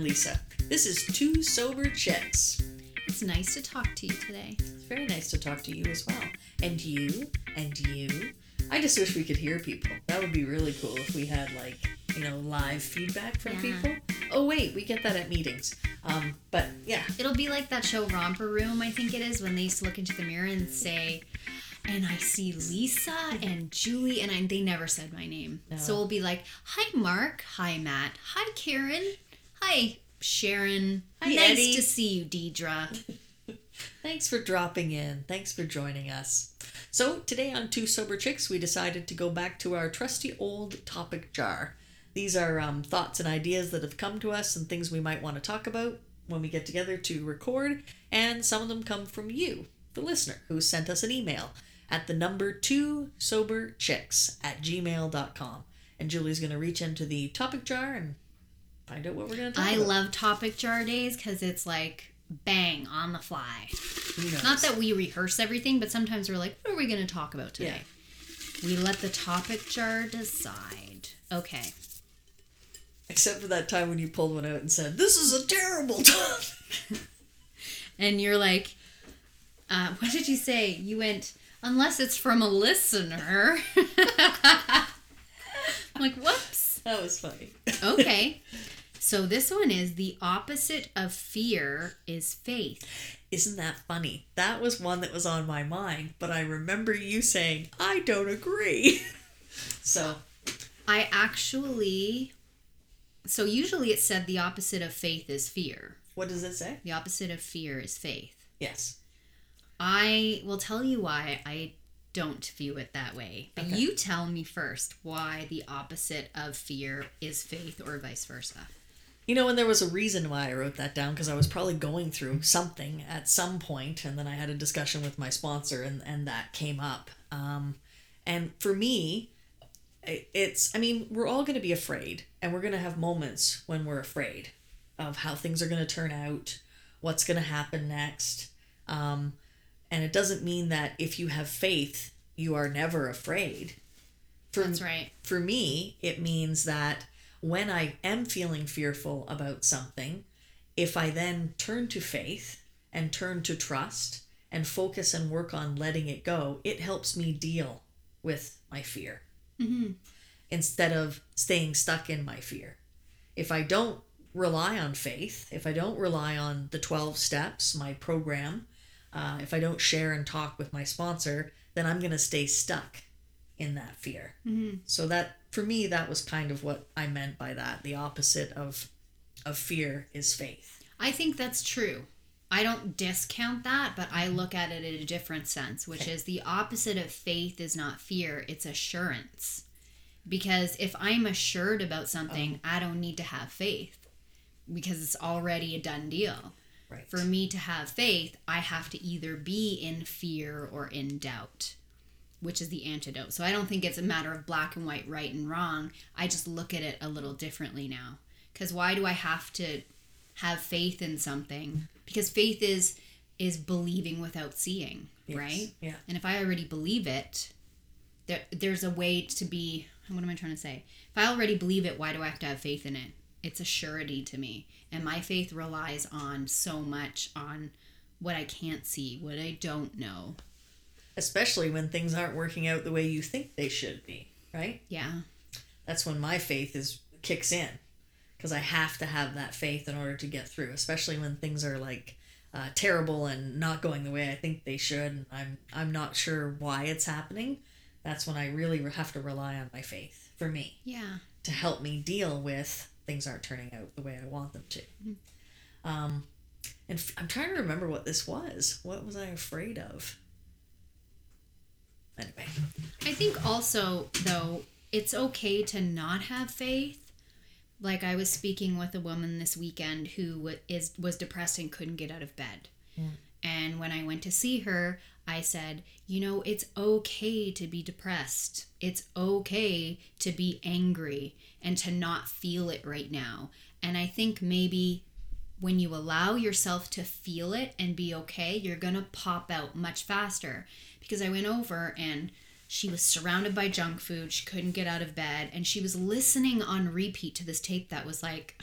I'm Lisa. This is Two Sober Chicks. It's nice to talk to you today. It's very nice to talk to you as well. And you, and you. I just wish we could hear people. That would be really cool if we had, like, you know, live feedback from Yeah. people. Oh, wait, we get that at meetings. Um, but yeah, It'll be like that show Romper Room, I think it is, when they used to look into the mirror and say, and I see Lisa and Julie, and I, they never said my name. No. So we'll be like, hi, Mark. Hi, Matt. Hi, Karen. Hi, Sharon. Hi, nice Eddie." to see you, Deidre. Thanks for dropping in. Thanks for joining us. So, today on Two Sober Chicks, we decided to go back to our trusty old topic jar. These are um, thoughts and ideas that have come to us and things we might want to talk about when we get together to record, and some of them come from you, the listener, who sent us an email at the number two sober chicks at gmail.com. And Julie's going to reach into the topic jar and find out what we're to talk I about. love topic jar days because it's like bang on the fly. Not that we rehearse everything, but sometimes we're like, what are we going to talk about today? We let the topic jar decide. Okay. Except for that time when you pulled one out and said, This is a terrible topic. And you're like, uh, what did you say? You went, unless it's from a listener. I'm like, whoops. That was funny. Okay. So this one is the opposite of fear is faith. Isn't that funny? That was one that was on my mind, but I remember you saying, I don't agree. so, I actually, so usually it said the opposite of faith is fear. what does it say? The opposite of fear is faith. Yes. I will tell you why I don't view it that way. But Okay. you tell me first why the opposite of fear is faith or vice versa. You know, and there was a reason why I wrote that down because I was probably going through something at some point, and then I had a discussion with my sponsor, and, and that came up. Um, and for me, it's, I mean, we're all going to be afraid, and we're going to have moments when we're afraid of how things are going to turn out, what's going to happen next. Um, and it doesn't mean that if you have faith, you are never afraid. For, That's right. for me, it means that when I am feeling fearful about something, if I then turn to faith and turn to trust and focus and work on letting it go, it helps me deal with my fear hmm instead of staying stuck in my fear. If I don't rely on faith, if I don't rely on the 12 steps, my program, uh, if I don't share and talk with my sponsor, then I'm going to stay stuck in that fear. hmm So that for me that was kind of what I meant by that. The opposite of of fear is faith. I think that's true. I don't discount that, but I look at it in a different sense, which Okay. is the opposite of faith is not fear, it's assurance. Because if I'm assured about something, oh. I don't need to have faith because it's already a done deal. Right. For me to have faith, I have to either be in fear or in doubt, which is the antidote. So I don't think it's a matter of black and white, right and wrong. I just look at it a little differently now. Because why do I have to have faith in something? Because faith is is believing without seeing, Yes. right? Yeah. And if I already believe it, there there's a way to be. What am I trying to say? If I already believe it, why do I have to have faith in it? It's a surety to me, and my faith relies on so much on what I can't see, what I don't know. Especially when things aren't working out the way you think they should be, right? Yeah, That's when my faith is kicks in because I have to have that faith in order to get through, especially when things are like uh, terrible and not going the way I think they should and I'm I'm not sure why it's happening. That's when I really have to rely on my faith for me. yeah. to help me deal with things aren't turning out the way I want them to. Um, and f- I'm trying to remember what this was. What was I afraid of? Anyway, I think also though it's okay to not have faith. Like I was speaking with a woman this weekend who wa- was depressed and couldn't get out of bed. Mm. And when I went to see her, I said, "You know, it's okay to be depressed. It's okay to be angry and to not feel it right now." And I think maybe when you allow yourself to feel it and be okay, you're going to pop out much faster. Because I went over and she was surrounded by junk food. She couldn't get out of bed. And she was listening on repeat to this tape that was like,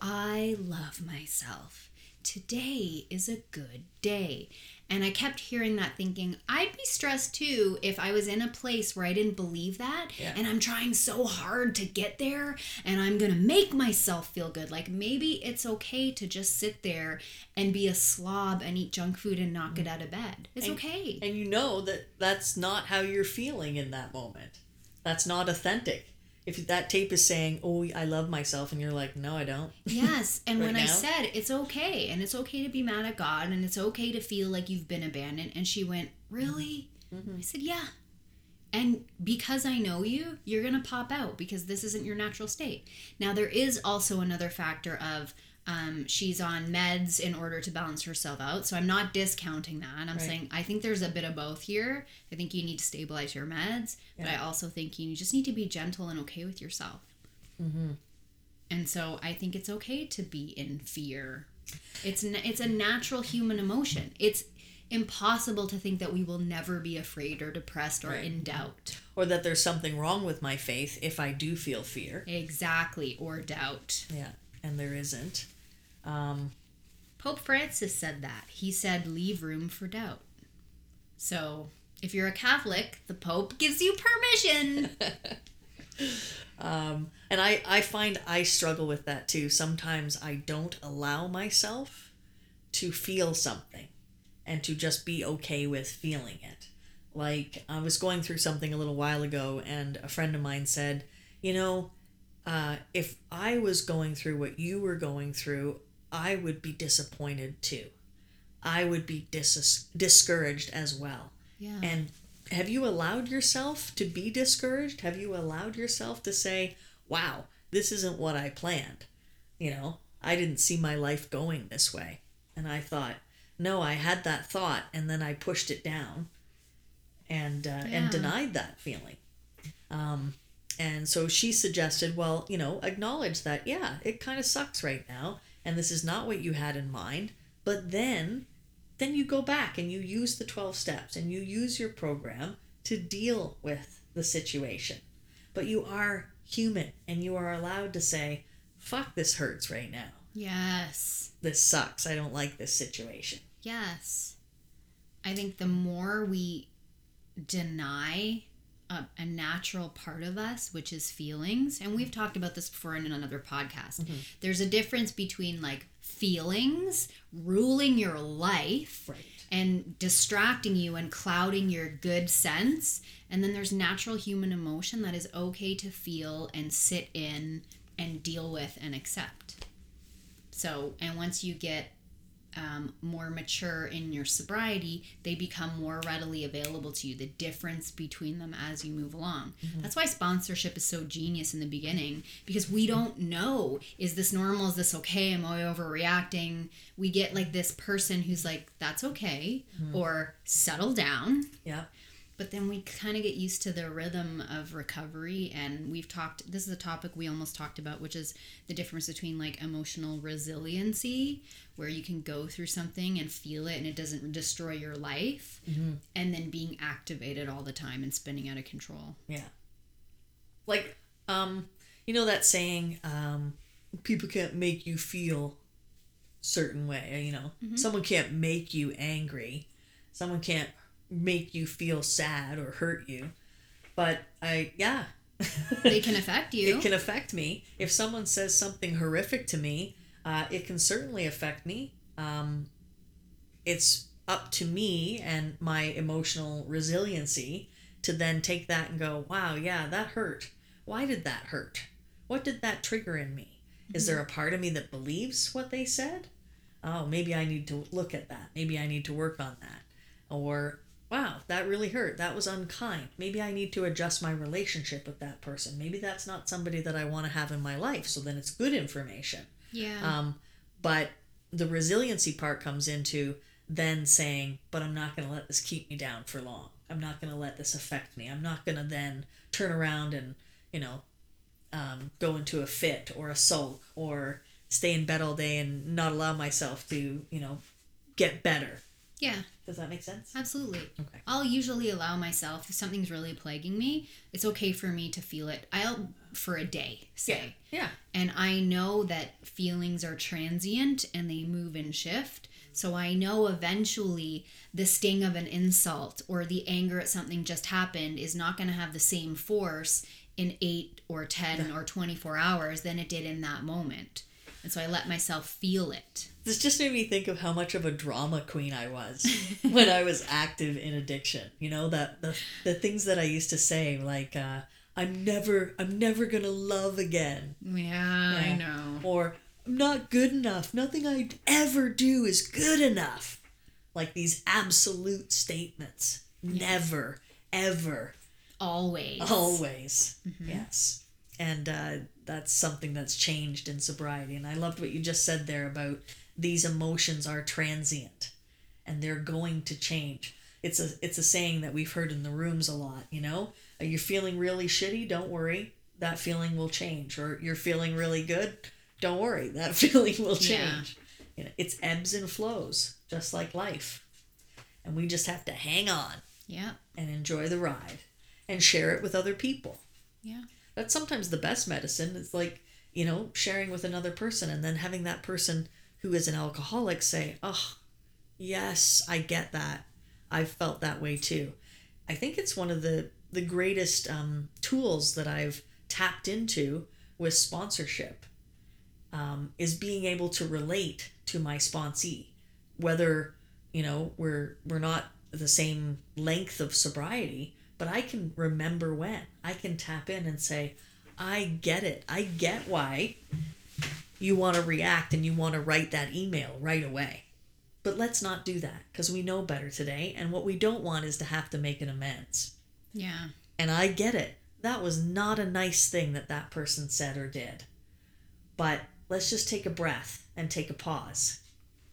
I love myself. Today is a good day. And I kept hearing that thinking, I'd be stressed too if I was in a place where I didn't believe that Yeah. and I'm trying so hard to get there and I'm going to make myself feel good. Like maybe it's okay to just sit there and be a slob and eat junk food and not get mm-hmm. out of bed. It's And- okay. And you know that that's not how you're feeling in that moment. That's not authentic. If that tape is saying, "Oh, I love myself," and you're like, "No, I don't." Yes, and Right when I said it's okay, and it's okay to be mad at God, and it's okay to feel like you've been abandoned, and she went, Really? Mm-hmm. I said, Yeah. And because I know you, you're going to pop out because this isn't your natural state. Now, there is also another factor of um, she's on meds in order to balance herself out. So I'm not discounting that. I'm Right. saying I think there's a bit of both here. I think you need to stabilize your meds, but I also think you just need to be gentle and okay with yourself. Mm-hmm. And so I think it's okay to be in fear. It's it's a natural human emotion. It's impossible to think that we will never be afraid or depressed or Right. in doubt. Or that there's something wrong with my faith if I do feel fear. Exactly, or doubt. Yeah, and there isn't. Um, Pope Francis said that. He said leave room for doubt. So, if you're a Catholic, the Pope gives you permission. um, and I, I find I struggle with that too. Sometimes I don't allow myself to feel something and to just be okay with feeling it. Like, I was going through something a little while ago, and a friend of mine said, You know, uh, if I was going through what you were going through, I would be disappointed too. I would be dis- discouraged as well. yeah. And have you allowed yourself to be discouraged? Have you allowed yourself to say, wow, this isn't what I planned? You know, I didn't see my life going this way. And I thought, no, I had that thought and then I pushed it down and uh, Yeah. and denied that feeling. Um, and so she suggested, well, you know, acknowledge that, yeah, it kind of sucks right now, and this is not what you had in mind. But then, then you go back and you use the 12 steps and you use your program to deal with the situation. But you are human and you are allowed to say, fuck, this hurts right now. yes. This sucks. I don't like this situation. Yes. I think the more we deny a, a natural part of us, which is feelings, and we've talked about this before in another podcast, mm-hmm. there's a difference between like feelings ruling your life Right. and distracting you and clouding your good sense. And then there's natural human emotion that is okay to feel and sit in and deal with and accept. So, and once you get um, more mature in your sobriety, they become more readily available to you. The difference between them as you move along. That's why sponsorship is so genius in the beginning because we don't know is this normal? Is this okay? Am I overreacting? We get like this person who's like, that's okay, or settle down. Yeah. But then we kind of get used to the rhythm of recovery. And we've talked, this is a topic we almost talked about, which is the difference between like emotional resiliency, where you can go through something and feel it and it doesn't destroy your life, and then being activated all the time and spinning out of control. Yeah. Like, um, you know that saying, um, people can't make you feel certain way, you know. Someone can't make you angry. Someone can't make you feel sad or hurt you. But I yeah. They can affect you. it can affect me. If someone says something horrific to me, uh, it can certainly affect me. Um, it's up to me and my emotional resiliency to then take that and go, wow, yeah, that hurt. Why did that hurt? What did that trigger in me? Is there a part of me that believes what they said? Oh, maybe I need to look at that. Maybe I need to work on that. Or, that really hurt. That was unkind. Maybe I need to adjust my relationship with that person. Maybe that's not somebody that I want to have in my life. So then it's good information. yeah. Um, but the resiliency part comes into then saying, but I'm not going to let this keep me down for long. I'm not going to let this affect me. I'm not going to then turn around and, you know, um, go into a fit or a sulk or stay in bed all day and not allow myself to, you know, get better. Yeah, Does that make sense? absolutely. Okay. I'll usually allow myself if something's really plaguing me, it's okay for me to feel it. I'll for a day, say. Yeah. And I know that feelings are transient and they move and shift. So I know eventually the sting of an insult or the anger at something just happened is not going to have the same force in 8 or 10 or 24 hours than it did in that moment. And so I let myself feel it. This just made me think of how much of a drama queen I was when I was active in addiction. You know that the the things that I used to say like uh, I'm never I'm never gonna love again Yeah, I know. or I'm not good enough. Nothing I ever do is good enough. Like these absolute statements. Never, ever, Always. always. Yes. And uh, that's something that's changed in sobriety. And I loved what you just said there about these emotions are transient and they're going to change. It's a it's a saying that we've heard in the rooms a lot, you know? Are you feeling really shitty? Don't worry. That feeling will change. Or you're feeling really good? Don't worry. That feeling will change. Yeah. You know, it's ebbs and flows, just like life. And we just have to hang on Yeah. and enjoy the ride and share it with other people. Yeah. That's sometimes the best medicine. It's like, you know, sharing with another person and then having that person who is an alcoholic say, Oh, yes, I get that. I've felt that way too. I think it's one of the, the greatest um, tools that I've tapped into with sponsorship um, is being able to relate to my sponsee, whether you know we're we're not the same length of sobriety, but I can remember when I can tap in and say, I get it. I get why you want to react and you want to write that email right away. But let's not do that because we know better today, and what we don't want is to have to make an amends. Yeah. And I get it. That was not a nice thing that that person said or did. But let's just take a breath and take a pause.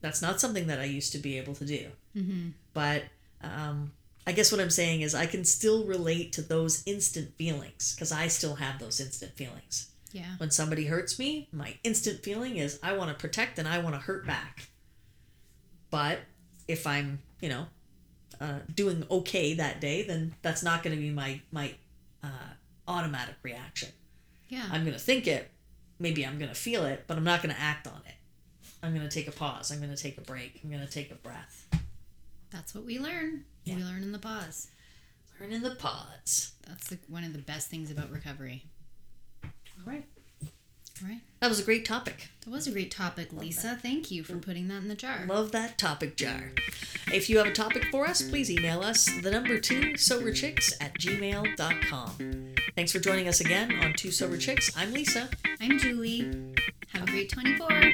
That's not something that I used to be able to do. Mm-hmm. But um, I guess what I'm saying is I can still relate to those instant feelings because I still have those instant feelings. Yeah. When somebody hurts me, my instant feeling is I want to protect and I want to hurt back. But if I'm, you know, uh, doing okay that day, then that's not going to be my my uh, automatic reaction. Yeah. I'm going to think it, maybe I'm going to feel it, but I'm not going to act on it. I'm going to take a pause. I'm going to take a break. I'm going to take a breath. That's what we learn. Yeah. We learn in the pause. Learn in the pause. That's the, one of the best things about recovery. All right. All right. That was a great topic. That was a great topic, Lisa. Thank you for mm. putting that in the jar. Love that topic jar. If you have a topic for us, please email us the number two soberchicks at gmail.com. Thanks for joining us again on Two Sober Chicks. I'm Lisa. I'm Julie. Have a great 24.